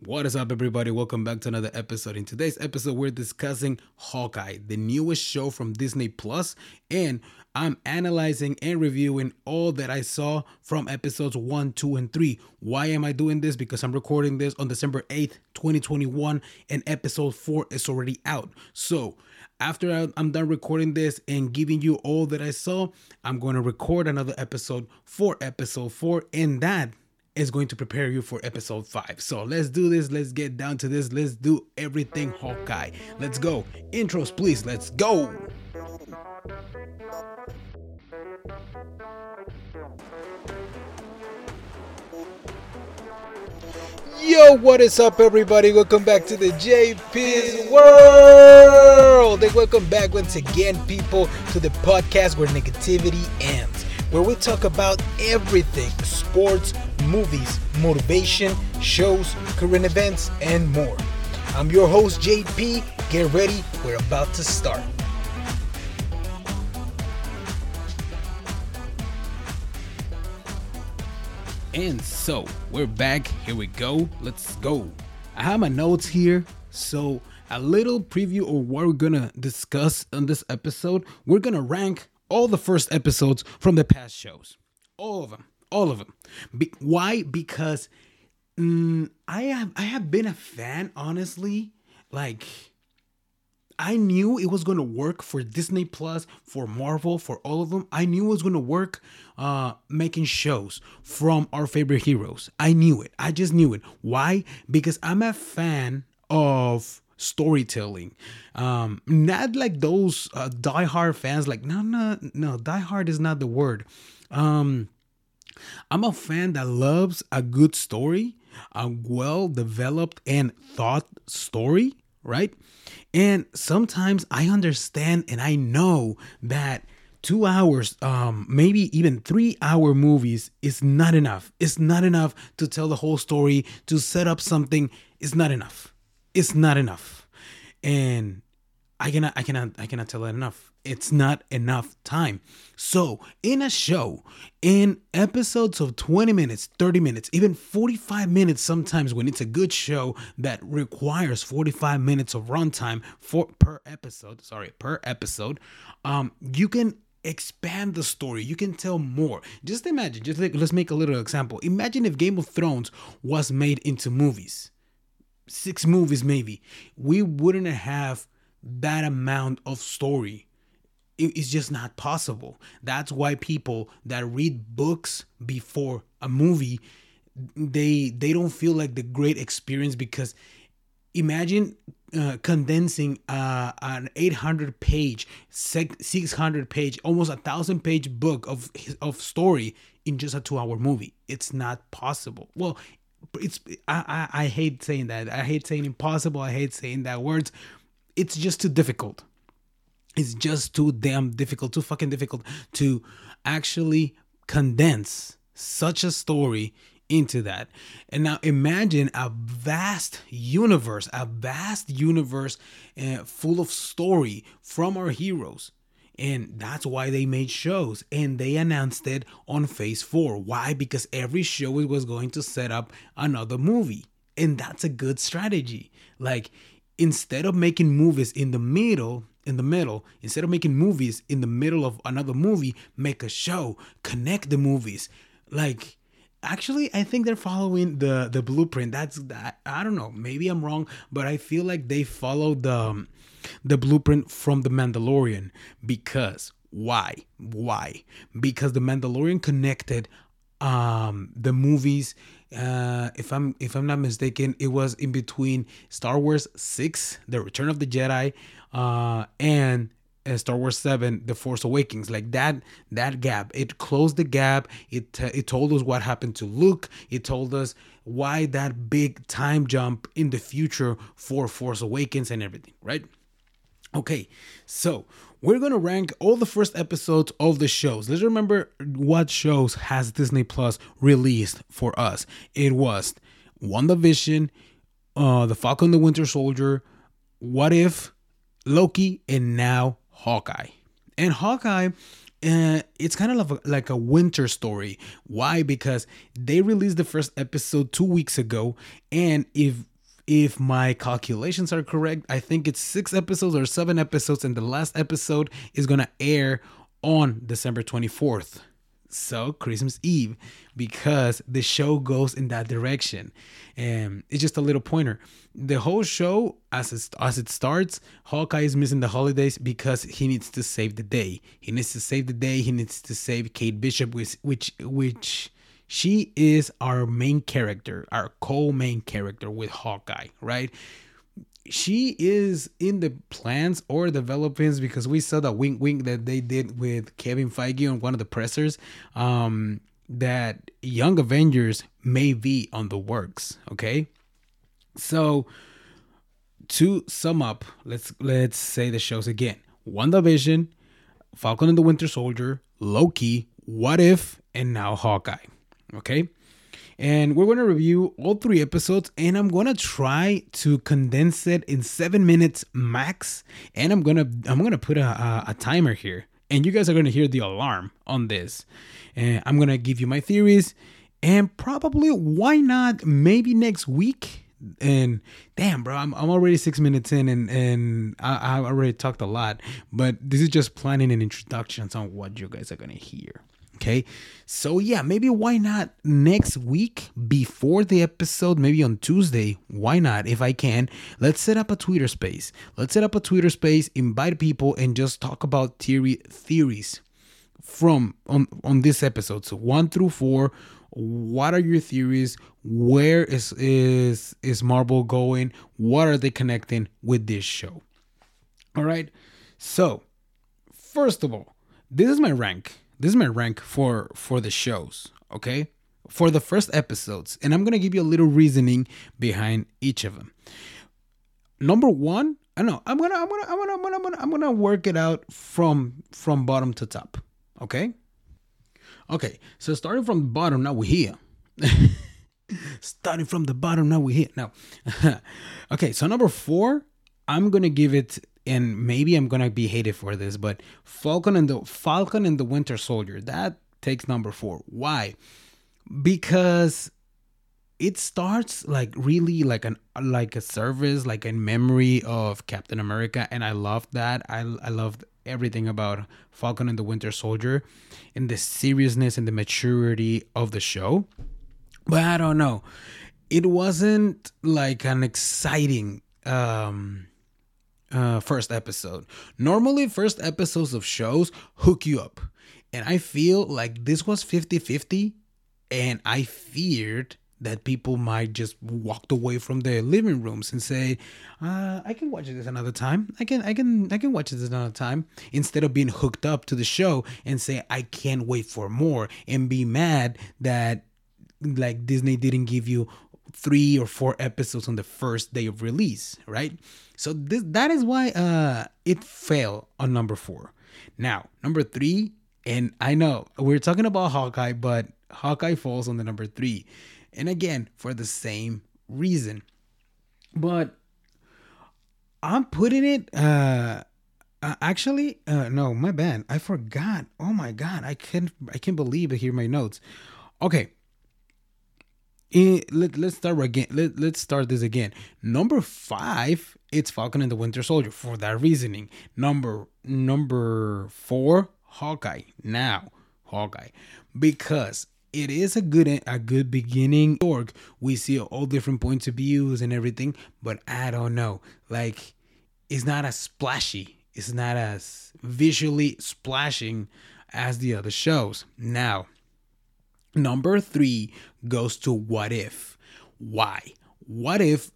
What is up, everybody? Welcome back to another episode. In today's episode, we're discussing Hawkeye, the newest show from Disney Plus, and I'm analyzing and reviewing all that I saw from episodes 1, 2, and 3. Why am I doing this? Because I'm recording this on December 8th, 2021, and episode 4 is already out. So, after I'm done recording this and giving you all that I saw, I'm going to record another episode for episode 4, and that is going to prepare you for episode 5. So let's do this. Let's get down to this. Let's do everything Hawkeye. Let's go. Intros, please. Let's go. Yo, what is up, everybody? Welcome back to the JP's World. And welcome back once again, people, to the podcast where negativity ends, where we talk about everything sports, movies, motivation, shows, current events, and more. I'm your host, JP. Get ready, we're about to start. And so we're back. Here we go. Let's go. I have my notes here. So, a little preview of what we're gonna discuss on this episode. We're gonna rank all the first episodes from the past shows. All of them. All of them. Be- why? Because mm, I have I have been a fan, honestly. Like I knew it was to work for Disney Plus, for Marvel, for all of them. I knew it was to work uh, making shows from our favorite heroes. I knew it. I just knew it. Why? Because I'm a fan of storytelling. Um, not like those uh, diehard fans, like, no, no, no, diehard is not the word. Um, I'm a fan that loves a good story, a well developed and thought story, right? And sometimes I understand and I know that two hours, um, maybe even three hour movies is not enough. It's not enough to tell the whole story, to set up something. It's not enough. It's not enough. And I cannot, I cannot, I cannot tell that enough. It's not enough time. So, in a show, in episodes of 20 minutes, 30 minutes, even 45 minutes, sometimes when it's a good show that requires 45 minutes of runtime for per episode, sorry, per episode, um, you can expand the story. You can tell more. Just imagine, just like, let's make a little example. Imagine if Game of Thrones was made into movies. Six movies maybe. We wouldn't have that amount of story. It's just not possible. That's why people that read books before a movie they they don't feel like the great experience because imagine uh, condensing uh, an 800 page 600 page almost a thousand page book of of story in just a two hour movie. It's not possible. Well it's I, I i hate saying that i hate saying impossible i hate saying that words it's just too difficult it's just too damn difficult, too fucking difficult to actually condense such a story into that. And now imagine a vast universe, a vast universe uh, full of story from our heroes. And that's why they made shows and they announced it on phase four. Why? Because every show was going to set up another movie. And that's a good strategy. Like, instead of making movies in the middle, in the middle. Instead of making movies in the middle of another movie, make a show, connect the movies. Like actually I think they're following the the blueprint. That's that I don't know, maybe I'm wrong, but I feel like they followed the um, the blueprint from the Mandalorian. Because why? Why? Because the Mandalorian connected um the movies uh if i'm if i'm not mistaken it was in between star wars 6 the return of the jedi uh and uh, Star Wars 7 The Force Awakens. Like that that gap it closed the gap. It uh, it told us what happened to Luke. It told us why that big time jump in the future for Force Awakens and everything right okay so we're gonna rank all the first episodes of the shows. Let's remember what shows has Disney Plus released for us. It was WandaVision, uh, The Falcon the Winter Soldier, What If, Loki, and now Hawkeye. And Hawkeye uh, it's kind of like a, like a winter story. Why? Because they released the first episode two weeks ago, and if if my calculations are correct, I think it's six episodes or seven episodes, and the last episode is gonna air on December 24th. So Christmas Eve, because the show goes in that direction, and it's just a little pointer. The whole show, as it, as it starts, Hawkeye is missing the holidays because he needs to save the day. He needs to save the day. He needs to save Kate Bishop, which which which she is our main character, our co-main character with Hawkeye, right? She is in the plans or developments because we saw that wink wink that they did with Kevin Feige on one of the pressers. Um, that Young Avengers may be on the works. Okay, so to sum up, let's let's say the shows again: WandaVision, Falcon and the Winter Soldier, Loki, What If, and now Hawkeye. Okay. And we're going to review all three episodes, and I'm going to try to condense it in seven minutes max. And I'm going to I'm going to put a, a, a timer here, and you guys are going to hear the alarm on this. And I'm going to give you my theories, and probably why not maybe next week and damn bro I'm, I'm already six minutes in and and I, I already talked a lot but this is just planning an introduction on what you guys are gonna hear Okay. So, yeah, maybe why not next week before the episode, maybe on Tuesday? Why not? If I can, let's set up a Twitter space. Let's set up a Twitter space, invite people, and just talk about theory theories from on on this episode. So one through four. What are your theories? Where is is is Marvel going? What are they connecting with this show? All right. So, first of all, this is my rank this is my rank for for the shows okay? For the first episodes and i'm gonna give you a little reasoning behind each of them. Number one i know i'm gonna i'm gonna i'm gonna i'm gonna, I'm gonna, I'm gonna work it out from from bottom to top okay? Okay so starting from the bottom now we're here. Starting from the bottom now we're here. Now okay so number four i'm gonna give it and maybe I'm gonna be hated for this, but Falcon and the Falcon and the Winter Soldier that takes number four. Why? Because it starts like really like an like a service, like a memory of Captain America, and I love that. I I love everything about Falcon and the Winter Soldier, and the seriousness and the maturity of the show. But I don't know, it wasn't like an exciting um uh, first episode. Normally, first episodes of shows hook you up. And I feel like this was 50 50. And I feared that people might just walked away from their living rooms and say, uh, "I can watch this another time. I can, I can, I can watch this another time." Instead of being hooked up to the show and say, "I can't wait for more," and be mad that like Disney didn't give you three or four episodes on the first day of release, right? So this that is why uh it fell on number four. Now, number three, and I know we're talking about Hawkeye, but Hawkeye falls on the number three. And again, for the same reason. But I'm putting it uh, uh actually uh no, my bad. I forgot. Oh my god, I can't I can't believe I hear my notes. Okay, let, let's start again. Let, let's start this again. Number five, it's Falcon and the Winter Soldier for that reasoning. Number number four, Hawkeye. Now, Hawkeye, because it is a good a good beginning. Org, we see all different points of views and everything, but I don't know. Like, it's not as splashy. It's not as visually splashing as the other shows. Now, Number three goes to What If. Why? What If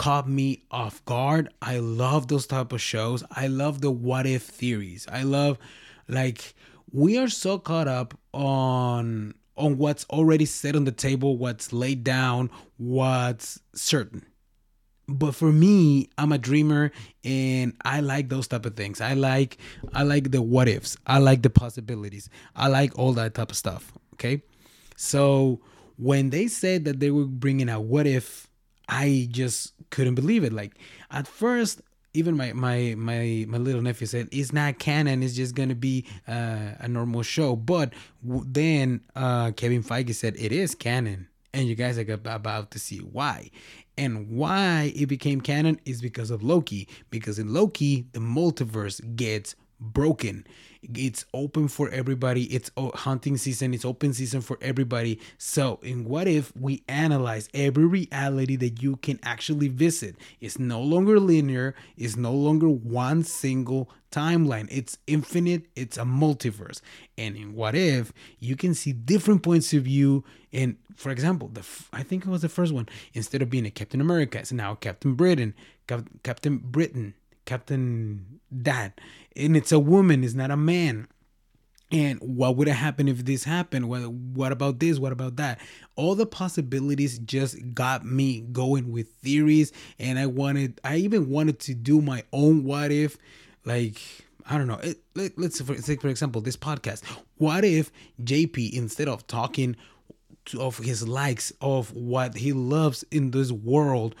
caught me off guard. I love those type of shows. I love the what if theories. I love like we are so caught up on on what's already set on the table, what's laid down, what's certain. But for me, I'm a dreamer and I like those type of things. I like I like the what ifs. I like the possibilities. I like all that type of stuff, okay? So when they said that they were bringing out What If, I just couldn't believe it. Like at first, even my my my my little nephew said it's not canon. It's just gonna be uh, a normal show. But w- then uh, Kevin Feige said it is canon, and you guys are about to see why. And why it became canon is because of Loki. Because in Loki, the multiverse gets broken. It's open for everybody. It's hunting season. It's open season for everybody. So, in what if we analyze every reality that you can actually visit? It's no longer linear. It's no longer one single timeline. It's infinite. It's a multiverse. And in what if you can see different points of view? And for example, the I think it was the first one. Instead of being a Captain America, it's now Captain Britain. Captain Britain. Captain Dad and it's a woman, it's not a man. And what would have happened if this happened? What, what about this? What about that? All the possibilities just got me going with theories. And I wanted, I even wanted to do my own what if. Like, I don't know. It, let, us take, for example, this podcast. What if JP, instead of talking of his likes, of what he loves in this world,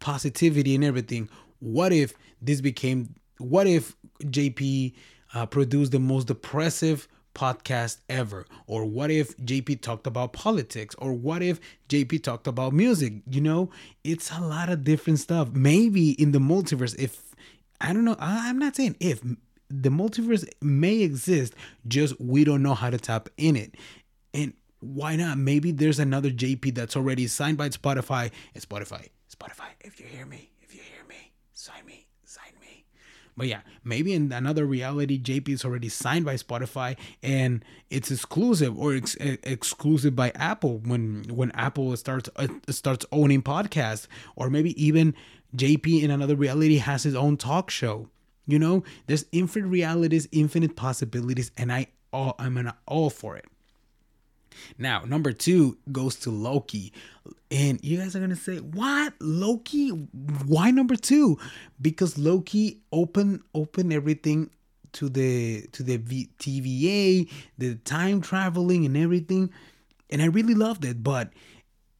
positivity and everything, what if this became what if JP uh, produced the most depressive podcast ever? Or what if JP talked about politics? Or what if JP talked about music? You know, it's a lot of different stuff. Maybe in the multiverse, if I don't know, I'm not saying if the multiverse may exist, just we don't know how to tap in it. And why not? Maybe there's another JP that's already signed by Spotify. Spotify, Spotify, if you hear me, me, sign me but yeah, maybe in another reality, JP is already signed by Spotify and it's exclusive or ex- exclusive by Apple when when Apple starts uh, starts owning podcasts, or maybe even JP in another reality has his own talk show. You know, there's infinite realities, infinite possibilities, and I all I'm an all for it. Now, number two goes to Loki. And you guys are gonna say, what? Loki? Why number two? Because Loki open open everything to the to the v- TVA, the time traveling and everything. And I really loved it, but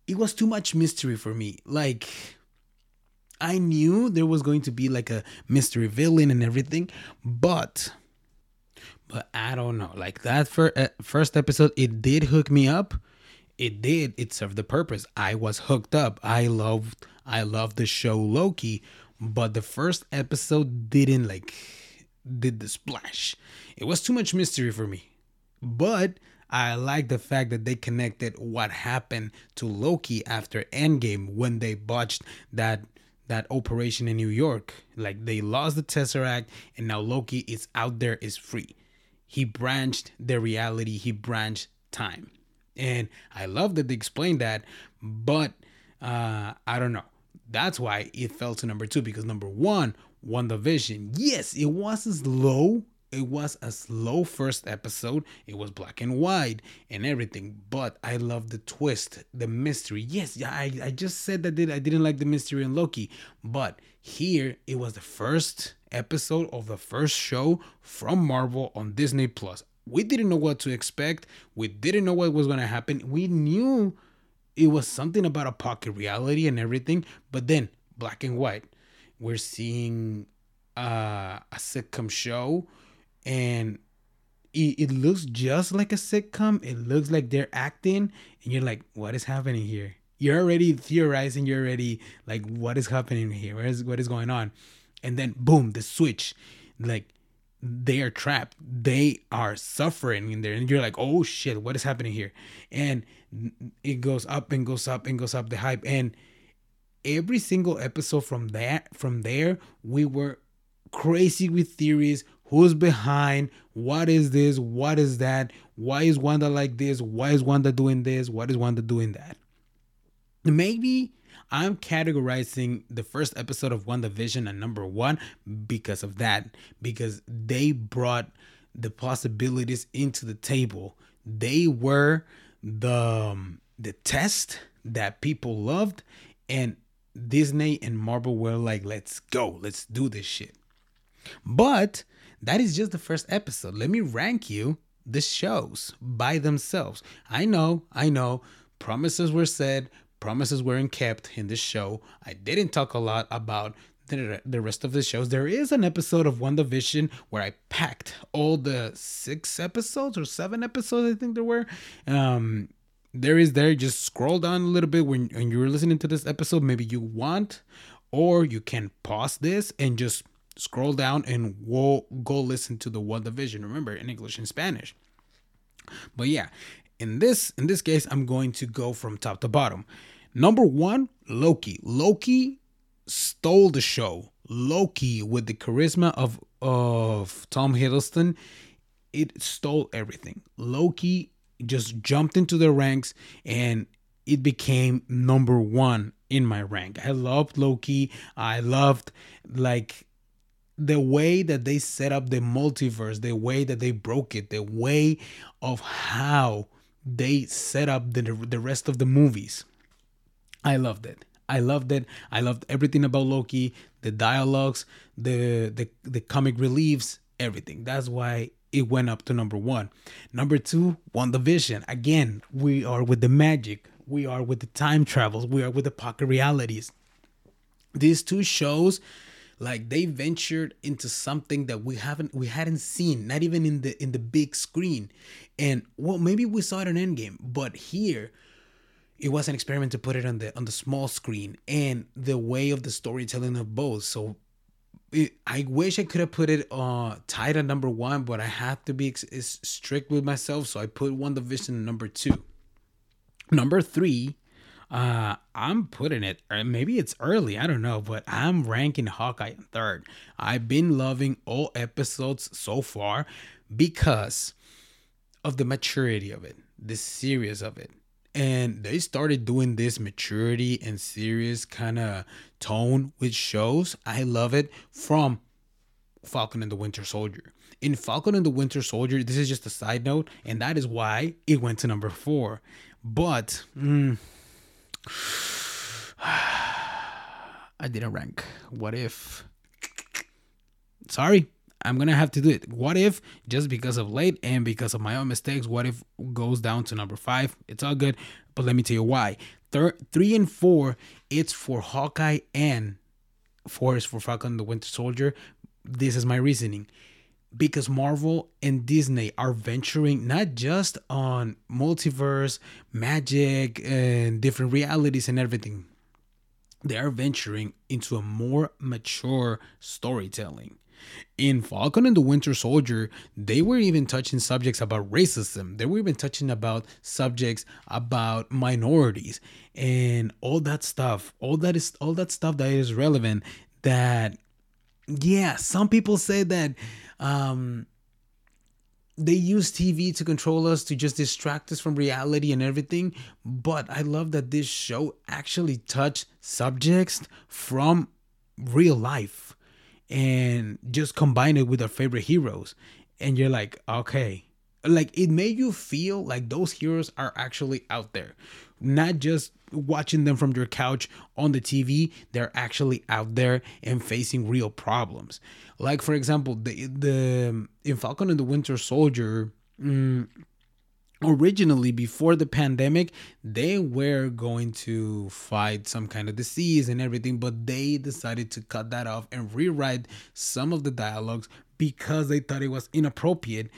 it was too much mystery for me. Like I knew there was going to be like a mystery villain and everything, but but I don't know. Like that first, uh, first episode, it did hook me up. It did. It served the purpose. I was hooked up. I loved. I loved the show Loki, but the first episode didn't like did the splash. It was too much mystery for me. But I like the fact that they connected what happened to Loki after Endgame when they botched that that operation in New York. Like they lost the Tesseract and now Loki is out there is free he branched the reality, he branched time. And I love that they explained that, but uh, I don't know. That's why it fell to number two because number one, WandaVision. Yes, it was slow. It was a slow first episode. It was black and white and everything, but I love the twist, the mystery. Yes, I, I just said that I didn't like the mystery in Loki, but here it was the first episode of the first show from Marvel on Disney Plus. We didn't know what to expect. We didn't know what was going to happen. We knew it was something about a pocket reality and everything, but then black and white. We're seeing uh, a sitcom show and it, it looks just like a sitcom. It looks like they're acting and you're like, what is happening here? You're already theorizing, you're already like, what is happening here? What is what is going on? and then boom the switch like they are trapped. They are suffering in there. And you're like oh shit what is happening here? And it goes up and goes up and goes up the hype. And every single episode from that from there we were crazy with theories. Who's behind? What is this? What is that? Why is wanda like this? Why is wanda doing this? What is wanda doing that? Maybe I'm categorizing the first episode of WandaVision at number one because of that, because they brought the possibilities into the table. They were the um, the test that people loved, and Disney and Marvel were like, "Let's go, let's do this shit." But that is just the first episode. Let me rank you the shows by themselves. I know, I know, promises were said, promises weren't kept in this show. I didn't talk a lot about the, the rest of the shows. There is an episode of WandaVision where I packed all the six episodes or seven episodes, I think there were. Um, there is there. Just scroll down a little bit when, when you're listening to this episode. Maybe you want, or you can pause this and just scroll down and we'll go listen to the WandaVision. Remember, in English and Spanish. But yeah, in this in this case, I'm going to go from top to bottom. Number one, Loki. Loki stole the show. Loki with the charisma of of Tom Hiddleston, it stole everything. Loki just jumped into the ranks and it became number one in my rank. I loved Loki. I loved like the way that they set up the multiverse, the way that they broke it, the way of how they set up the, the rest of the movies. I loved it. I loved it. I loved everything about Loki, the dialogues, the the the comic reliefs, everything. That's why it went up to number one. Number two, WandaVision. Again, we are with the magic. We are with the time travels. We are with the pocket realities. These two shows, like they ventured into something that we haven't we hadn't seen, not even in the in the big screen. And well, maybe we saw it on Endgame, but here it was an experiment to put it on the on the small screen and the way of the storytelling of both. So it, I wish I could have put it uh tied at number one, but I have to be ex- strict with myself, so I put WandaVision number two. Number three, uh, I'm putting it. Maybe it's early, I don't know, but I'm ranking Hawkeye in third. I've been loving all episodes so far because of the maturity of it, the serious of it, and they started doing this maturity and serious kind of tone with shows. I love it from Falcon and the Winter Soldier. In Falcon and the Winter Soldier, this is just a side note, and that is why it went to number four. But mm, I didn't rank. What if? Sorry, I'm gonna have to do it. What if just because of late and because of my own mistakes, what if goes down to number five? It's all good, but let me tell you why. Third, three and four, it's for Hawkeye and four is for Falcon the Winter Soldier. This is my reasoning. Because Marvel and Disney are venturing not just on multiverse, magic, and different realities and everything. They are venturing into a more mature storytelling in Falcon and the Winter Soldier, they were even touching subjects about racism. They were even touching about subjects about minorities and all that stuff. All that is all that stuff that is relevant that yeah, some people say that um they use TV to control us to just distract us from reality and everything. But I love that this show actually touched subjects from real life and just combine it with our favorite heroes. And you're like okay. Like it made you feel like those heroes are actually out there. Not just watching them from your couch on the TV they're actually out there and facing real problems. Like for example the the in Falcon and the Winter Soldier mm, originally before the pandemic they were going to fight some kind of disease and everything but they decided to cut that off and rewrite some of the dialogues because they thought it was inappropriate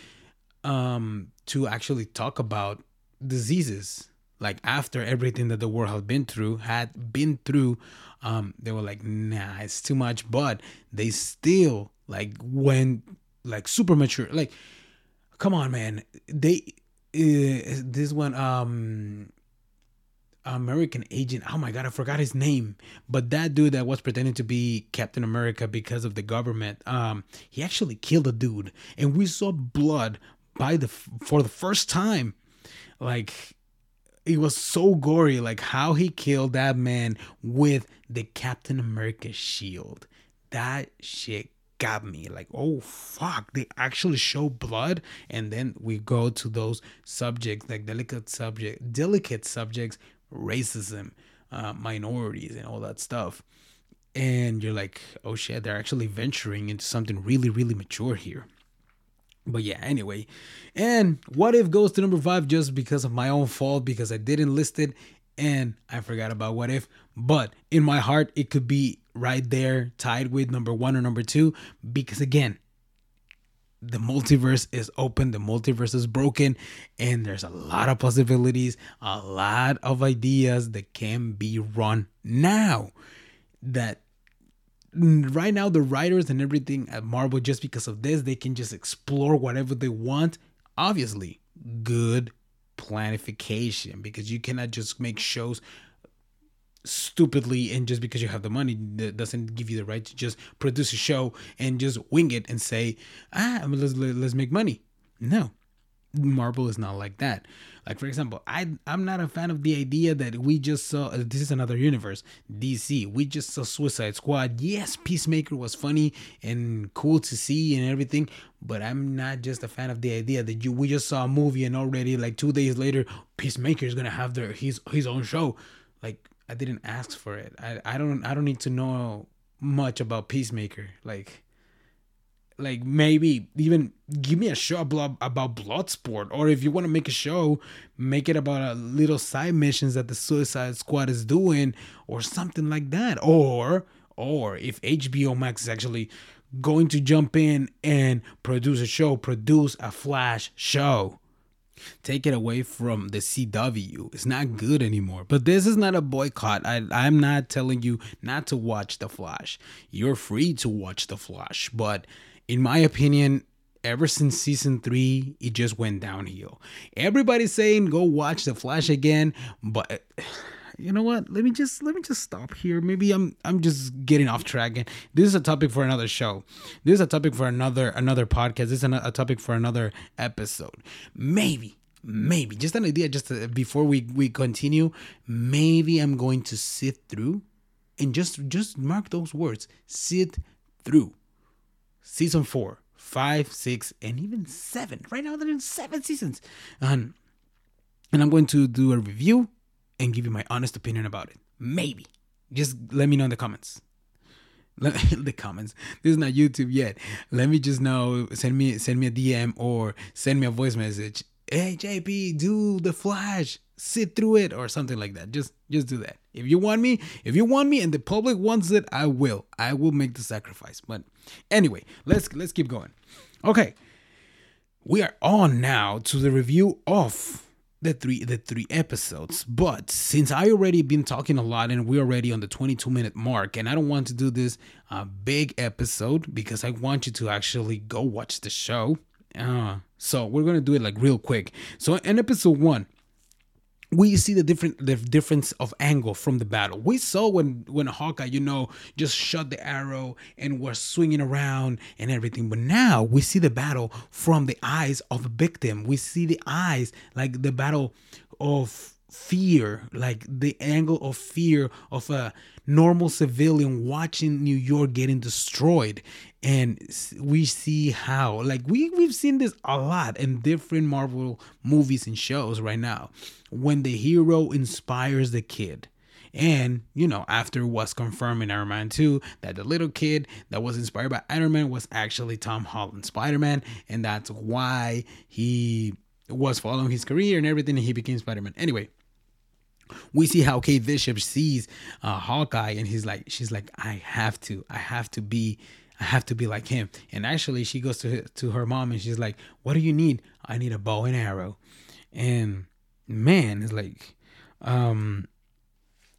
um to actually talk about diseases. Like after everything that the world had been through had been through um they were like nah it's too much. But they still like went like super mature. Like come on man. They uh, this one um American agent. Oh my god, I forgot his name. But that dude that was pretending to be Captain America because of the government, um, he actually killed a dude, and we saw blood by the for the first time. Like it was so gory, like how he killed that man with the Captain America shield. That shit got me. Like oh fuck. They actually show blood and then we go to those subjects like delicate subject delicate subjects racism uh, minorities and all that stuff. And you're like oh shit they're actually venturing into something really really mature here. But yeah anyway. And what if goes to number five just because of my own fault because i didn't list it and i forgot about what if? But in my heart it could be right there tied with number one or number two because again the multiverse is open, the multiverse is broken, and there's a lot of possibilities, a lot of ideas that can be run now. That right now, the writers and everything at Marvel, just because of this, they can just explore whatever they want. Obviously, good planification because you cannot just make shows stupidly and just because you have the money that doesn't give you the right to just produce a show and just wing it and say ah let's let's make money. No. Marvel is not like that. Like for example i i'm not a fan of the idea that we just saw uh, this is another universe dc we just saw suicide squad. Yes peacemaker was funny and cool to see and everything but i'm not just a fan of the idea that you we just saw a movie and already like two days later peacemaker is gonna have their his his own show. Like I didn't ask for it. I, I don't I don't need to know much about Peacemaker. Like like maybe even give me a show about, Bloodsport, or if you want to make a show, make it about a little side missions that the Suicide Squad is doing, or something like that. Or or if HBO Max is actually going to jump in and produce a show, produce a Flash show take it away from the CW. It's not good anymore. But this is not a boycott. I, I'm not telling you not to watch The Flash. You're free to watch The Flash. But in my opinion, ever since season three, it just went downhill. Everybody's saying go watch The Flash again, but you know what? Let me just let me just stop here. Maybe I'm I'm just getting off track. And this is a topic for another show. This is a topic for another another podcast. This is a, topic for another episode. Maybe maybe just an idea just to, before we we continue maybe i'm going to sit through and just just mark those words sit through season four five six and even seven right now they're in seven seasons and and i'm going to do a review and give you my honest opinion about it. Maybe. Just let me know in the comments. Let, the comments. This is not YouTube yet. Let me just know. Send me send me a DM or send me a voice message. Hey JP, do the flash. Sit through it or something like that. Just just do that. If you want me, if you want me and the public wants it, I will. I will make the sacrifice. But anyway, let's let's keep going. Okay. We are on now to the review of the three the three episodes. But since i already been talking a lot and we're already on the 22 minute mark and i don't want to do this uh, big episode because i want you to actually go watch the show. Uh, so we're gonna do it like real quick. So in episode one we see the different the difference of angle from the battle. We saw when when Hawkeye, you know, just shot the arrow and was swinging around and everything. But now we see the battle from the eyes of a victim. We see the eyes like the battle of fear, like the angle of fear of a normal civilian watching New York getting destroyed. And we see how, like, we, we've seen this a lot in different Marvel movies and shows right now. When the hero inspires the kid. And, you know, after was confirmed in Iron Man 2 that the little kid that was inspired by Iron Man was actually Tom Holland Spider Man. And that's why he was following his career and everything and he became Spider Man. Anyway, we see how Kate Bishop sees uh, Hawkeye, and he's like, she's like, I have to, I have to be, I have to be like him. And actually, she goes to to her mom, and she's like, What do you need? I need a bow and arrow. And man, it's like, um,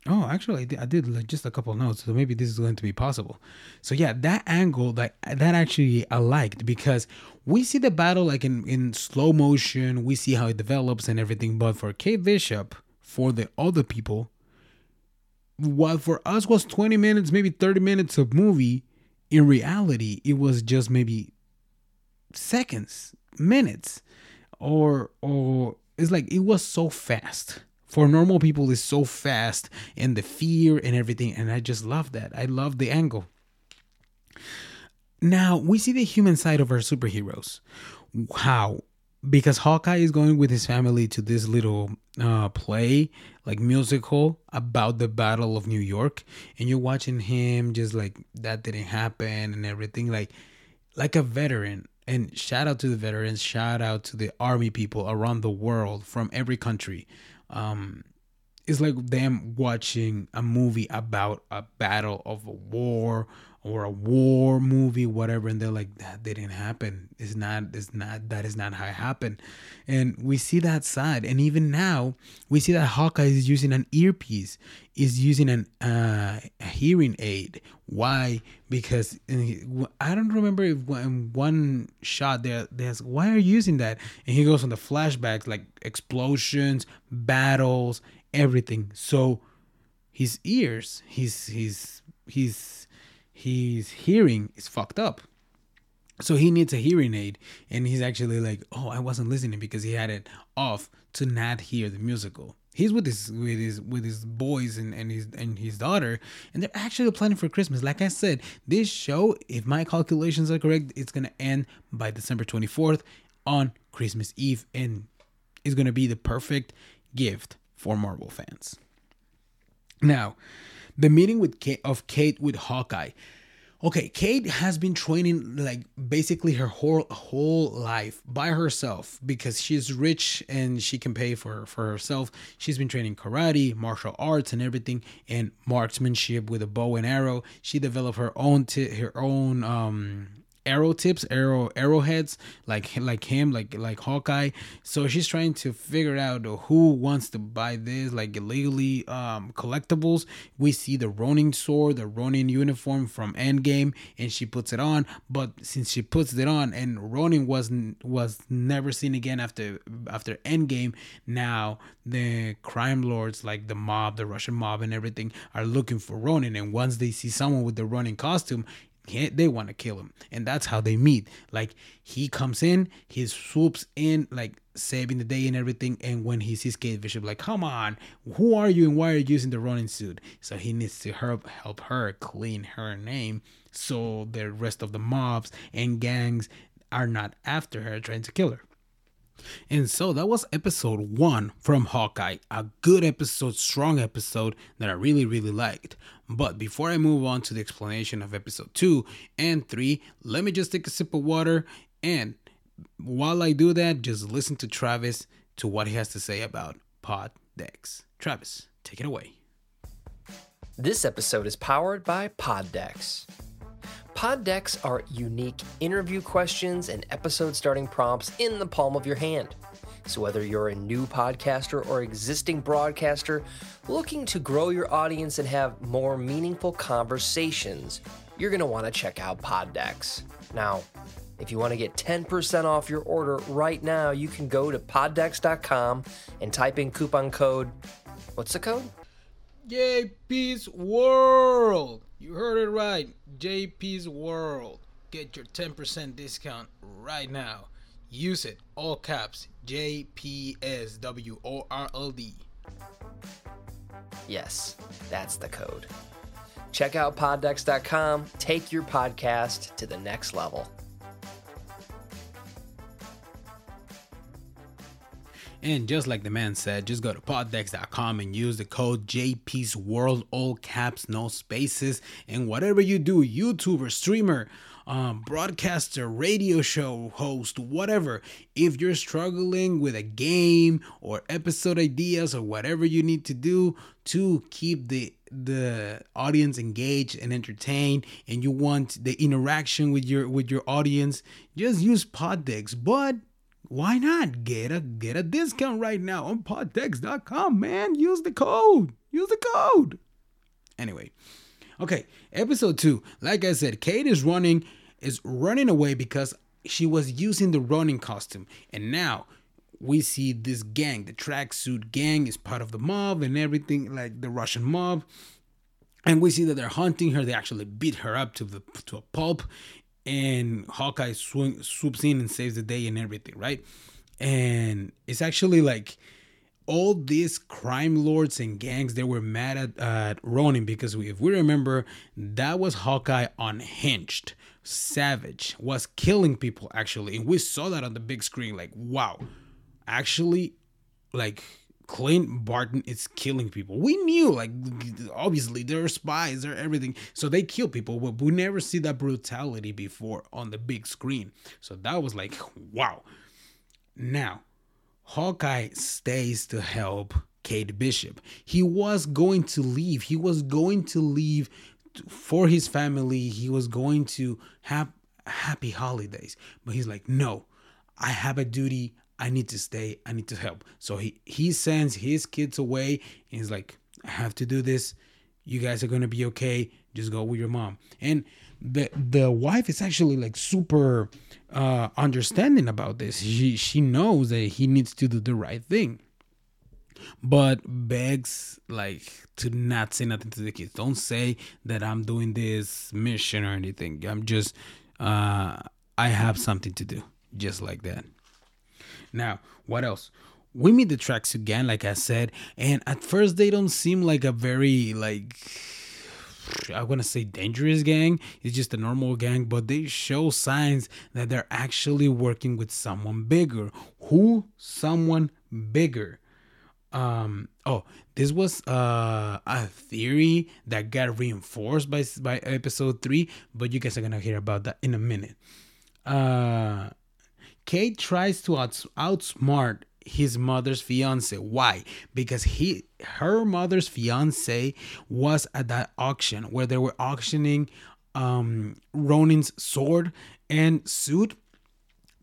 oh, actually, I did, like just a couple notes, so maybe this is going to be possible. So yeah, that angle that that actually I liked because we see the battle like in in slow motion. We see how it develops and everything, but for Kate Bishop for the other people. What for us was 20 minutes maybe 30 minutes of movie in reality it was just maybe seconds minutes. Or or it's like it was so fast. For normal people it's so fast and the fear and everything and i just love that. I love the angle. Now we see the human side of our superheroes. How because Hawkeye is going with his family to this little uh, play, like musical about the Battle of New York, and you're watching him just like that didn't happen and everything, like like a veteran. And shout out to the veterans, shout out to the army people around the world from every country. Um, it's like them watching a movie about a battle of a war or a war movie, whatever, and they're like, that didn't happen. It's not, it's not, that is not how it happened. And we see that side. And even now, we see that Hawkeye is using an earpiece, is using an uh, a hearing aid. Why? Because I don't remember if in one shot there, there's, why are you using that? And he goes on the flashbacks, like explosions, battles, everything. So his ears, his, his, his, his hearing is fucked up. So he needs a hearing aid, and he's actually like, "Oh, I wasn't listening because he had it off to not hear the musical." He's with his with his with his boys and, and his and his daughter, and they're actually planning for Christmas. Like I said, this show, if my calculations are correct, it's gonna end by December twenty fourth on Christmas Eve, and it's gonna be the perfect gift for Marvel fans. Now, the meeting with Kate, of Kate with Hawkeye. Okay, Kate has been training like basically her whole whole life by herself because she's rich and she can pay for for herself. She's been training karate, martial arts, and everything, and marksmanship with a bow and arrow. She developed her own t- her own um arrow tips, arrow arrowheads, like like him, like like Hawkeye. So she's trying to figure out who wants to buy this, like illegally um, collectibles. We see the Ronin sword, the Ronin uniform from Endgame, and she puts it on. But since she puts it on, and Ronin wasn't was never seen again after after Endgame, now the crime lords like the mob, the Russian mob, and everything are looking for Ronin. And once they see someone with the Ronin costume, they want to kill him. And that's how they meet. Like he comes in he swoops in like saving the day and everything and when he sees kate bishop like come on who are you and why are you using the Ronin suit? So he needs to help help her clean her name so the rest of the mobs and gangs are not after her trying to kill her and so that was episode one from Hawkeye, a good episode, strong episode that I really, really liked. But before I move on to the explanation of episode two and three, let me just take a sip of water. And while I do that, just listen to Travis to what he has to say about Pod Decks. Travis, take it away. This episode is powered by Poddex. Poddex are unique interview questions and episode starting prompts in the palm of your hand. So, whether you're a new podcaster or existing broadcaster looking to grow your audience and have more meaningful conversations, you're going to want to check out Poddex. Now, if you want to get 10% off your order right now, you can go to poddex.com and type in coupon code. What's the code? Yay, Peace World! You heard it right. JP's World. Get your 10% discount right now. Use it, all caps, JPSWORLD. Yes, that's the code. Check out poddex.com. Take your podcast to the next level. And just like the man said, just go to poddex.com and use the code JP's World, all caps, no spaces. And whatever you do, YouTuber, streamer, um, broadcaster, radio show host, whatever, if you're struggling with a game or episode ideas or whatever you need to do to keep the the audience engaged and entertained and you want the interaction with your with your audience just use poddex but why not get a get a discount right now on poddex.com, man? Use the code. Use the code. Anyway, okay, episode two. Like I said, Kate is running is running away because she was using the Ronin costume, and now we see this gang, the tracksuit gang, is part of the mob and everything, like the Russian mob. And we see that they're hunting her. They actually beat her up to the to a pulp, and Hawkeye swing, swoops in and saves the day and everything, right? And it's actually like all these crime lords and gangs they were mad at, at Ronin because we, if we remember, that was Hawkeye unhinged, savage, was killing people actually, and we saw that on the big screen. Like, wow, actually, like Clint Barton is killing people. We knew, like, obviously, there are spies, there are everything. So they kill people, but we never see that brutality before on the big screen. So that was like, wow. Now, Hawkeye stays to help Kate Bishop. He was going to leave. He was going to leave for his family. He was going to have happy holidays. But he's like, no, I have a duty. I need to stay. I need to help. So he he sends his kids away and he's like, I have to do this. You guys are gonna be okay. Just go with your mom. And the the wife is actually like super uh understanding about this. She she knows that he needs to do the right thing. But begs like to not say nothing to the kids. Don't say that I'm doing this mission or anything. I'm just uh I have something to do. Just like that. Now, what else? We meet the tracks again, like I said, and at first they don't seem like a very like I want to say dangerous gang. It's just a normal gang, but they show signs that they're actually working with someone bigger. Who? Someone bigger. Um. Oh, this was uh, a theory that got reinforced by by episode three, but you guys are gonna hear about that in a minute. Uh, Kate tries to outs- outsmart his mother's fiance. Why? Because he her mother's fiance was at that auction where they were auctioning um Ronin's sword and suit.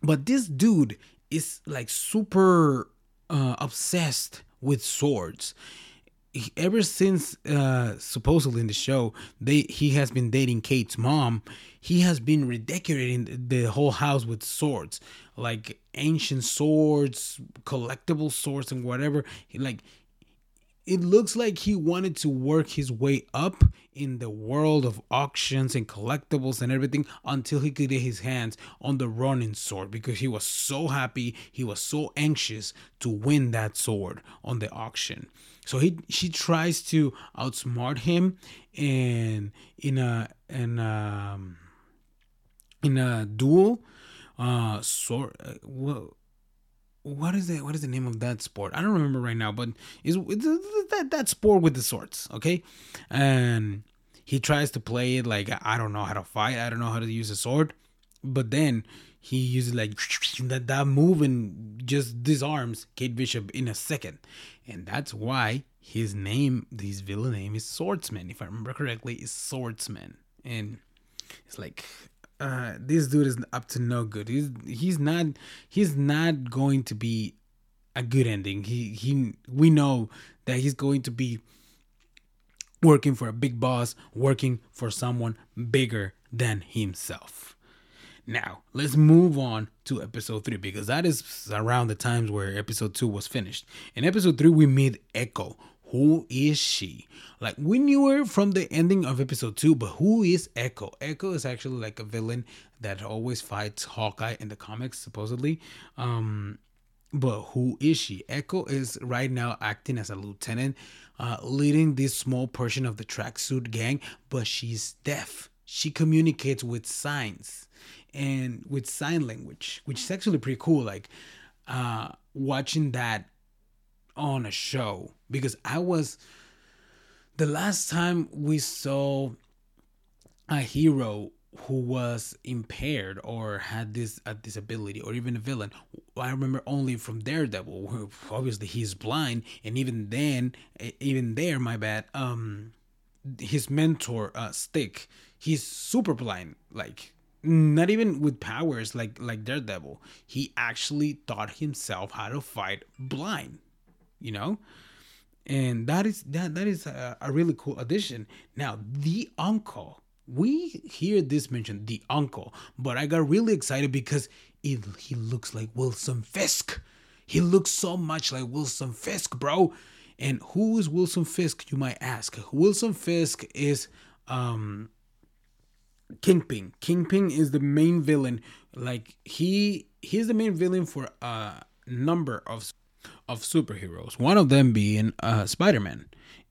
But this dude is like super uh, obsessed with swords. Ever since uh, supposedly in the show, they he has been dating Kate's mom. He has been redecorating the whole house with swords, like ancient swords, collectible swords, and whatever. He, like it looks like he wanted to work his way up in the world of auctions and collectibles and everything until he could get his hands on the Ronin sword because he was so happy he was so anxious to win that sword on the auction. So he she tries to outsmart him and in a in a in a duel uh sword uh, well what is it? What is the name of that sport? I don't remember right now, but is that that sport with the swords? Okay, and he tries to play it like I don't know how to fight. I don't know how to use a sword, but then he uses like that that move and just disarms Kate Bishop in a second, and that's why his name, his villain name, is Swordsman. If I remember correctly, is Swordsman, and it's like uh this dude is up to no good. He's he's not he's not going to be a good ending. He he we know that he's going to be working for a big boss working for someone bigger than himself. Now let's move on to episode 3 because that is around the times where episode 2 was finished. In episode 3 we meet echo who is she? Like we knew her from the ending of episode two, but who is Echo? Echo is actually like a villain that always fights Hawkeye in the comics, supposedly. Um, but who is she? Echo is right now acting as a lieutenant, uh, leading this small portion of the tracksuit gang, but she's deaf. She communicates with signs and with sign language, which is actually pretty cool. Like uh, watching that on a show because I was the last time we saw a hero who was impaired or had this a disability or even a villain i remember only from daredevil who obviously he's blind and even then even there my bad um his mentor uh stick he's super blind like not even with powers like like daredevil. He actually taught himself how to fight blind you know? And that is that that is a, a really cool addition. Now the uncle we hear this mentioned the uncle but i got really excited because it, he looks like wilson fisk. He looks so much like wilson fisk bro. And who is wilson fisk you might ask? Wilson fisk is um Kingpin. Kingpin is the main villain. Like he he's the main villain for a number of of superheroes. One of them being uh Spider-Man.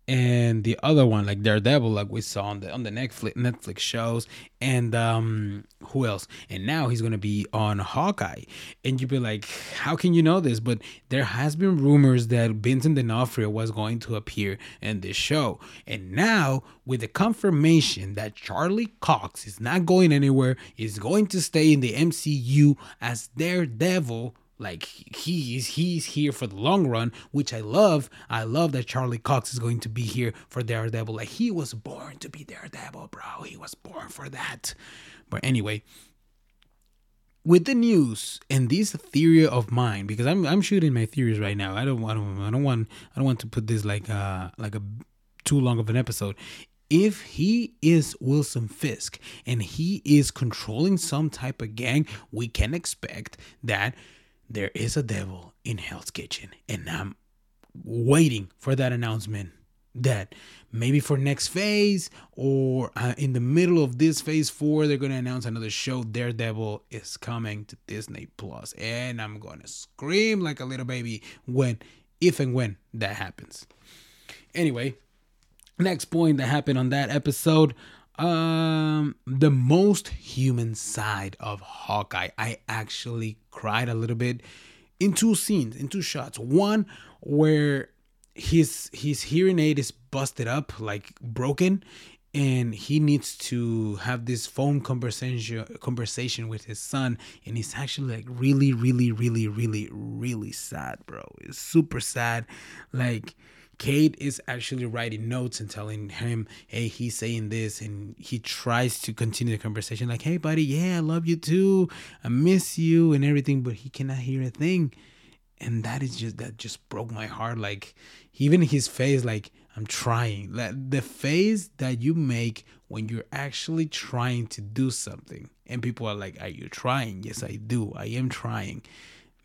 And the other one, like Daredevil, like we saw on the on the Netflix Netflix shows, and um, who else? And now he's gonna be on Hawkeye. And you'd be like, how can you know this? But there has been rumors that Vincent D'Onofrio was going to appear in this show, and now with the confirmation that Charlie Cox is not going anywhere, is going to stay in the MCU as Daredevil Like he's he's here for the long run, which I love. I love that Charlie Cox is going to be here for Daredevil. Like he was born to be Daredevil, bro. He was born for that. But anyway, with the news and this theory of mine, because I'm I'm shooting my theories right now. I don't I don't I don't want I don't want to put this like uh like a too long of an episode if he is Wilson Fisk and he is controlling some type of gang, we can expect that there is a devil in Hell's Kitchen. And I'm waiting for that announcement that maybe for next phase or uh, in the middle of this phase four they're going to announce another show daredevil is coming to disney plus and i'm going to scream like a little baby when if and when that happens anyway next point that happened on that episode um the most human side of hawkeye. I actually cried a little bit in two scenes in two shots. One where his his hearing aid is busted up like broken and he needs to have this phone conversation conversation with his son and he's actually like really really really really really sad bro. It's super sad. Like Kate is actually writing notes and telling him, hey, he's saying this. And he tries to continue the conversation, like, hey, buddy, yeah, I love you too. I miss you and everything. But he cannot hear a thing. And that is just, that just broke my heart. Like, even his face, like, I'm trying. The face that you make when you're actually trying to do something. And people are like, are you trying? Yes, I do. I am trying.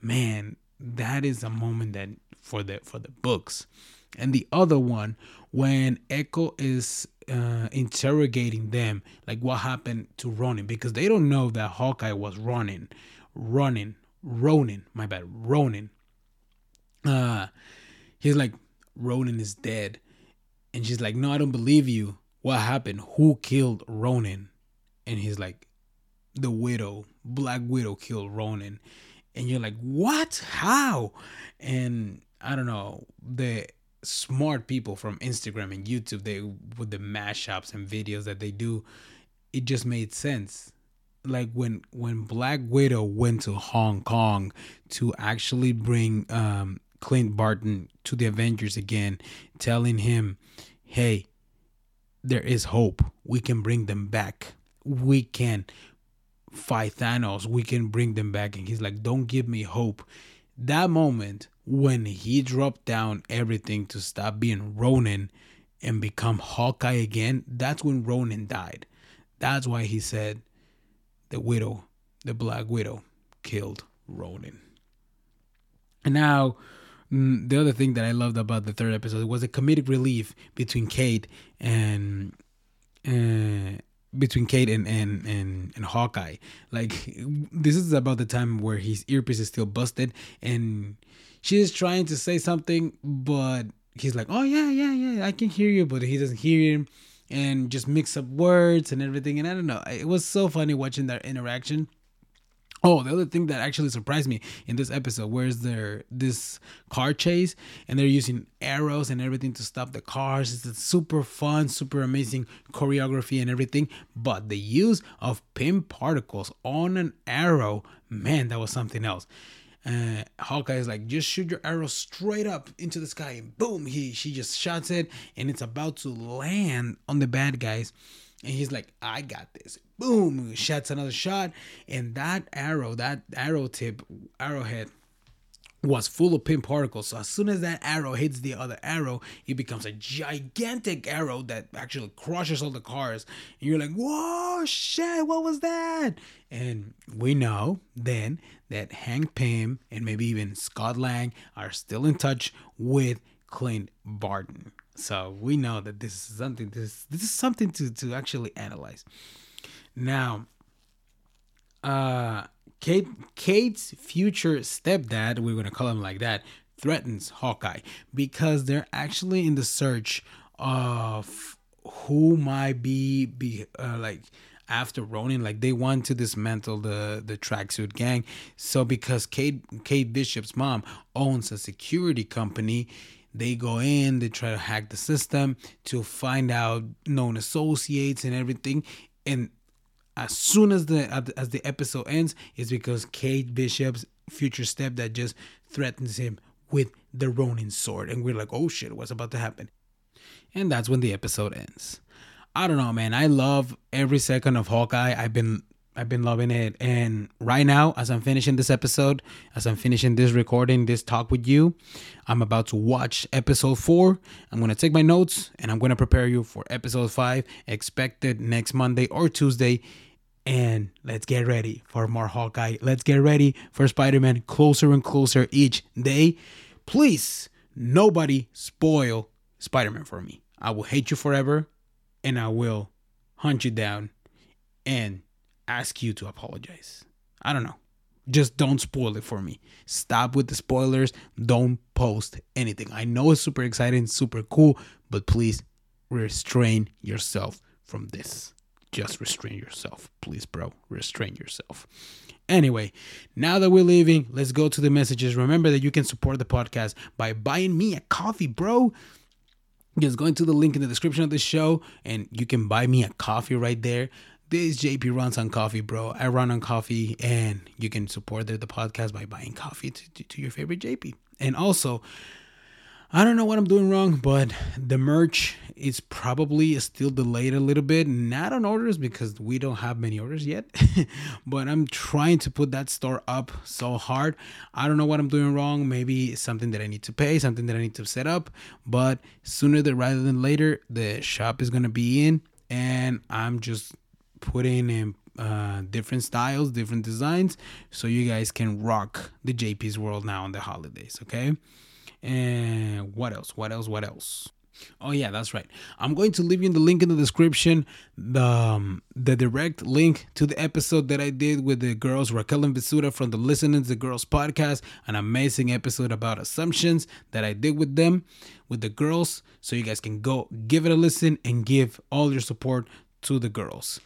Man, that is a moment that for the for the books and the other one when Echo is uh, interrogating them, like what happened to Ronin, because they don't know that Hawkeye was running, running, Ronin. My bad, Ronin. Uh, he's like, Ronin is dead, and she's like, No, I don't believe you. What happened? Who killed Ronin? And he's like, The widow, Black Widow killed Ronin, and you're like, What? How? And I don't know the smart people from Instagram and YouTube, they with the mashups and videos that they do, it just made sense. Like when when Black Widow went to Hong Kong to actually bring um, Clint Barton to the Avengers again, telling him, "Hey, there is hope. We can bring them back. We can fight Thanos. We can bring them back." And he's like, "Don't give me hope." That moment when he dropped down everything to stop being Ronin and become Hawkeye again, that's when Ronin died. That's why he said the widow, the Black Widow, killed Ronin. And now, mm, the other thing that I loved about the third episode was the comedic relief between Kate and uh, between Kate and, and and and Hawkeye. Like this is about the time where his earpiece is still busted and she's trying to say something, but he's like, "Oh yeah, yeah, yeah, I can hear you," but he doesn't hear him, and just mix up words and everything. And I don't know, it was so funny watching that interaction. Oh, the other thing that actually surprised me in this episode, where's there this car chase and they're using arrows and everything to stop the cars. It's super fun, super amazing choreography and everything. But the use of Pym particles on an arrow, man, that was something else uh, Hawkeye is like, just shoot your arrow straight up into the sky, and boom, he she just shots it, and it's about to land on the bad guys, and he's like, I got this. Boom, shots another shot, and that arrow, that arrow tip, arrowhead was full of Pym particles. So as soon as that arrow hits the other arrow, it becomes a gigantic arrow that actually crushes all the cars. And you're like, whoa, shit, what was that? And we know then that Hank Pym and maybe even Scott Lang are still in touch with Clint Barton. So we know that this is something this this is something to, to actually analyze. Now uh Kate Kate's future stepdad, we're gonna call him like that, threatens Hawkeye because they're actually in the search of who might be be uh, like after Ronin. Like they want to dismantle the the tracksuit gang. So because Kate Kate Bishop's mom owns a security company, they go in, they try to hack the system to find out known associates and everything. And as soon as the as the episode ends is because Kate Bishop's future step that just threatens him with the Ronin sword. And we're like, oh shit, what's about to happen? And that's when the episode ends. I don't know, man. I love every second of Hawkeye. I've been I've been loving it. And right now, as I'm finishing this episode, as I'm finishing this recording, this talk with you, I'm about to watch episode four. I'm going to take my notes and I'm going to prepare you for episode five, expected next Monday or Tuesday. And let's get ready for more Hawkeye. Let's get ready for Spider Man closer and closer each day. Please, nobody spoil Spider Man for me. I will hate you forever and I will hunt you down and ask you to apologize. I don't know. Just don't spoil it for me. Stop with the spoilers. Don't post anything. I know it's super exciting, super cool, but please restrain yourself from this. Just restrain yourself. Please, bro. Restrain yourself. Anyway, now that we're leaving, let's go to the messages. Remember that you can support the podcast by buying me a coffee, bro just going to the link in the description of the show and you can buy me a coffee right there this JP runs on coffee, bro. I run on coffee, and you can support the, the podcast by buying coffee to, to, to, your favorite JP. And also, I don't know what I'm doing wrong, but the merch is probably still delayed a little bit. Not on orders because we don't have many orders yet, but I'm trying to put that store up so hard. I don't know what I'm doing wrong. Maybe something that I need to pay, something that I need to set up. But sooner than rather than later, the shop is gonna be in, and I'm just putting in uh, different styles, different designs, so you guys can rock the JP's world now on the holidays. Okay. And what else? What else? What else? Oh yeah, that's right. I'm going to leave you in the link in the description, the um, the direct link to the episode that I did with the girls Raquel and Visuda from the Listening the Girls podcast, an amazing episode about assumptions that I did with them, with the girls, so you guys can go give it a listen and give all your support to the girls.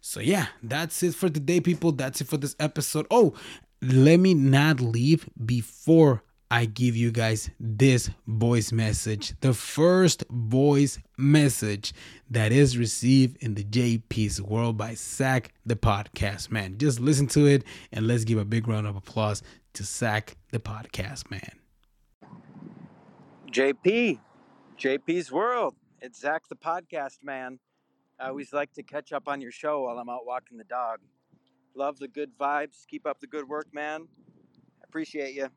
So yeah, that's it for today, people. That's it for this episode. Oh, let me not leave before I give you guys this voice message. The first voice message that is received in the JP's world by Zach the podcast man. Just listen to it and let's give a big round of applause to Zach the podcast man. JP, JP's world. It's Zach the podcast man. I always like to catch up on your show while I'm out walking the dog. Love the good vibes. Keep up the good work, man. Appreciate you.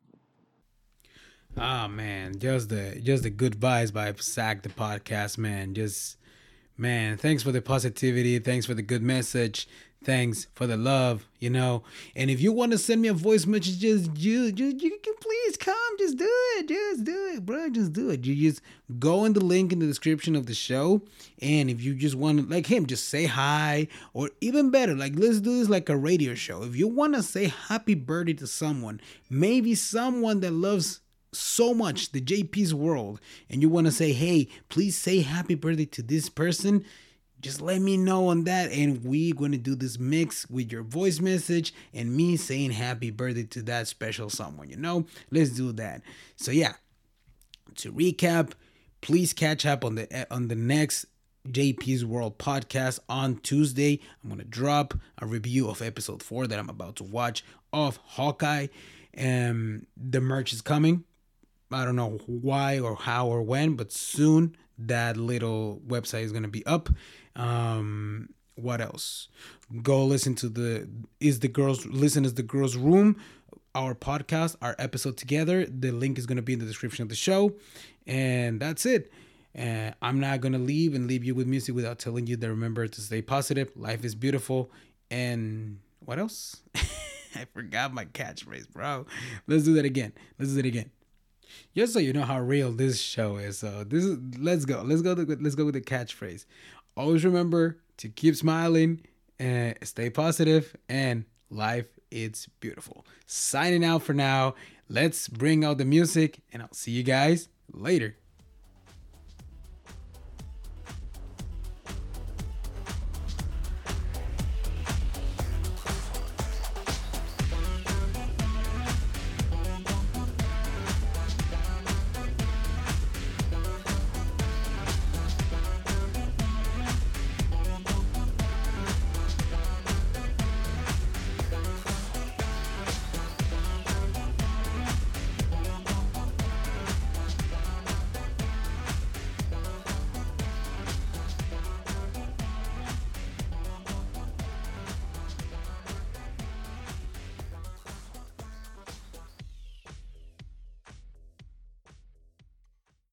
Ah oh, man, just the just the good vibes by Zach the podcast man. Just man, thanks for the positivity. Thanks for the good message. Thanks for the love, you know. And if you want to send me a voice message, just you, you, you can please come. Just do it. Just do it, bro. Just do it. You just go in the link in the description of the show. And if you just want to, like him, just say hi. Or even better, like let's do this like a radio show. If you want to say happy birthday to someone, maybe someone that loves so much the JP's world, and you want to say, hey, please say happy birthday to this person just let me know on that and we're going to do this mix with your voice message and me saying happy birthday to that special someone you know let's do that so yeah to recap please catch up on the on the next JP's World podcast on Tuesday. I'm going to drop a review of episode 4 that I'm about to watch of Hawkeye. Um the merch is coming. I don't know why or how or when, but soon that little website is going to be up um, what else? Go listen to the is the girls listen is the girls room our podcast, our episode together. The link is going to be in the description of the show. And that's it. Uh, I'm not going to leave and leave you with music without telling you that remember to stay positive. Life is beautiful. And what else? I forgot my catchphrase, bro. Let's do that again. Let's do it again. Just so you know how real this show is. So this is let's go. Let's go. To, let's go with the catchphrase always remember to keep smiling and stay positive and life is beautiful. Signing out for now. Let's bring out the music and I'll see you guys later.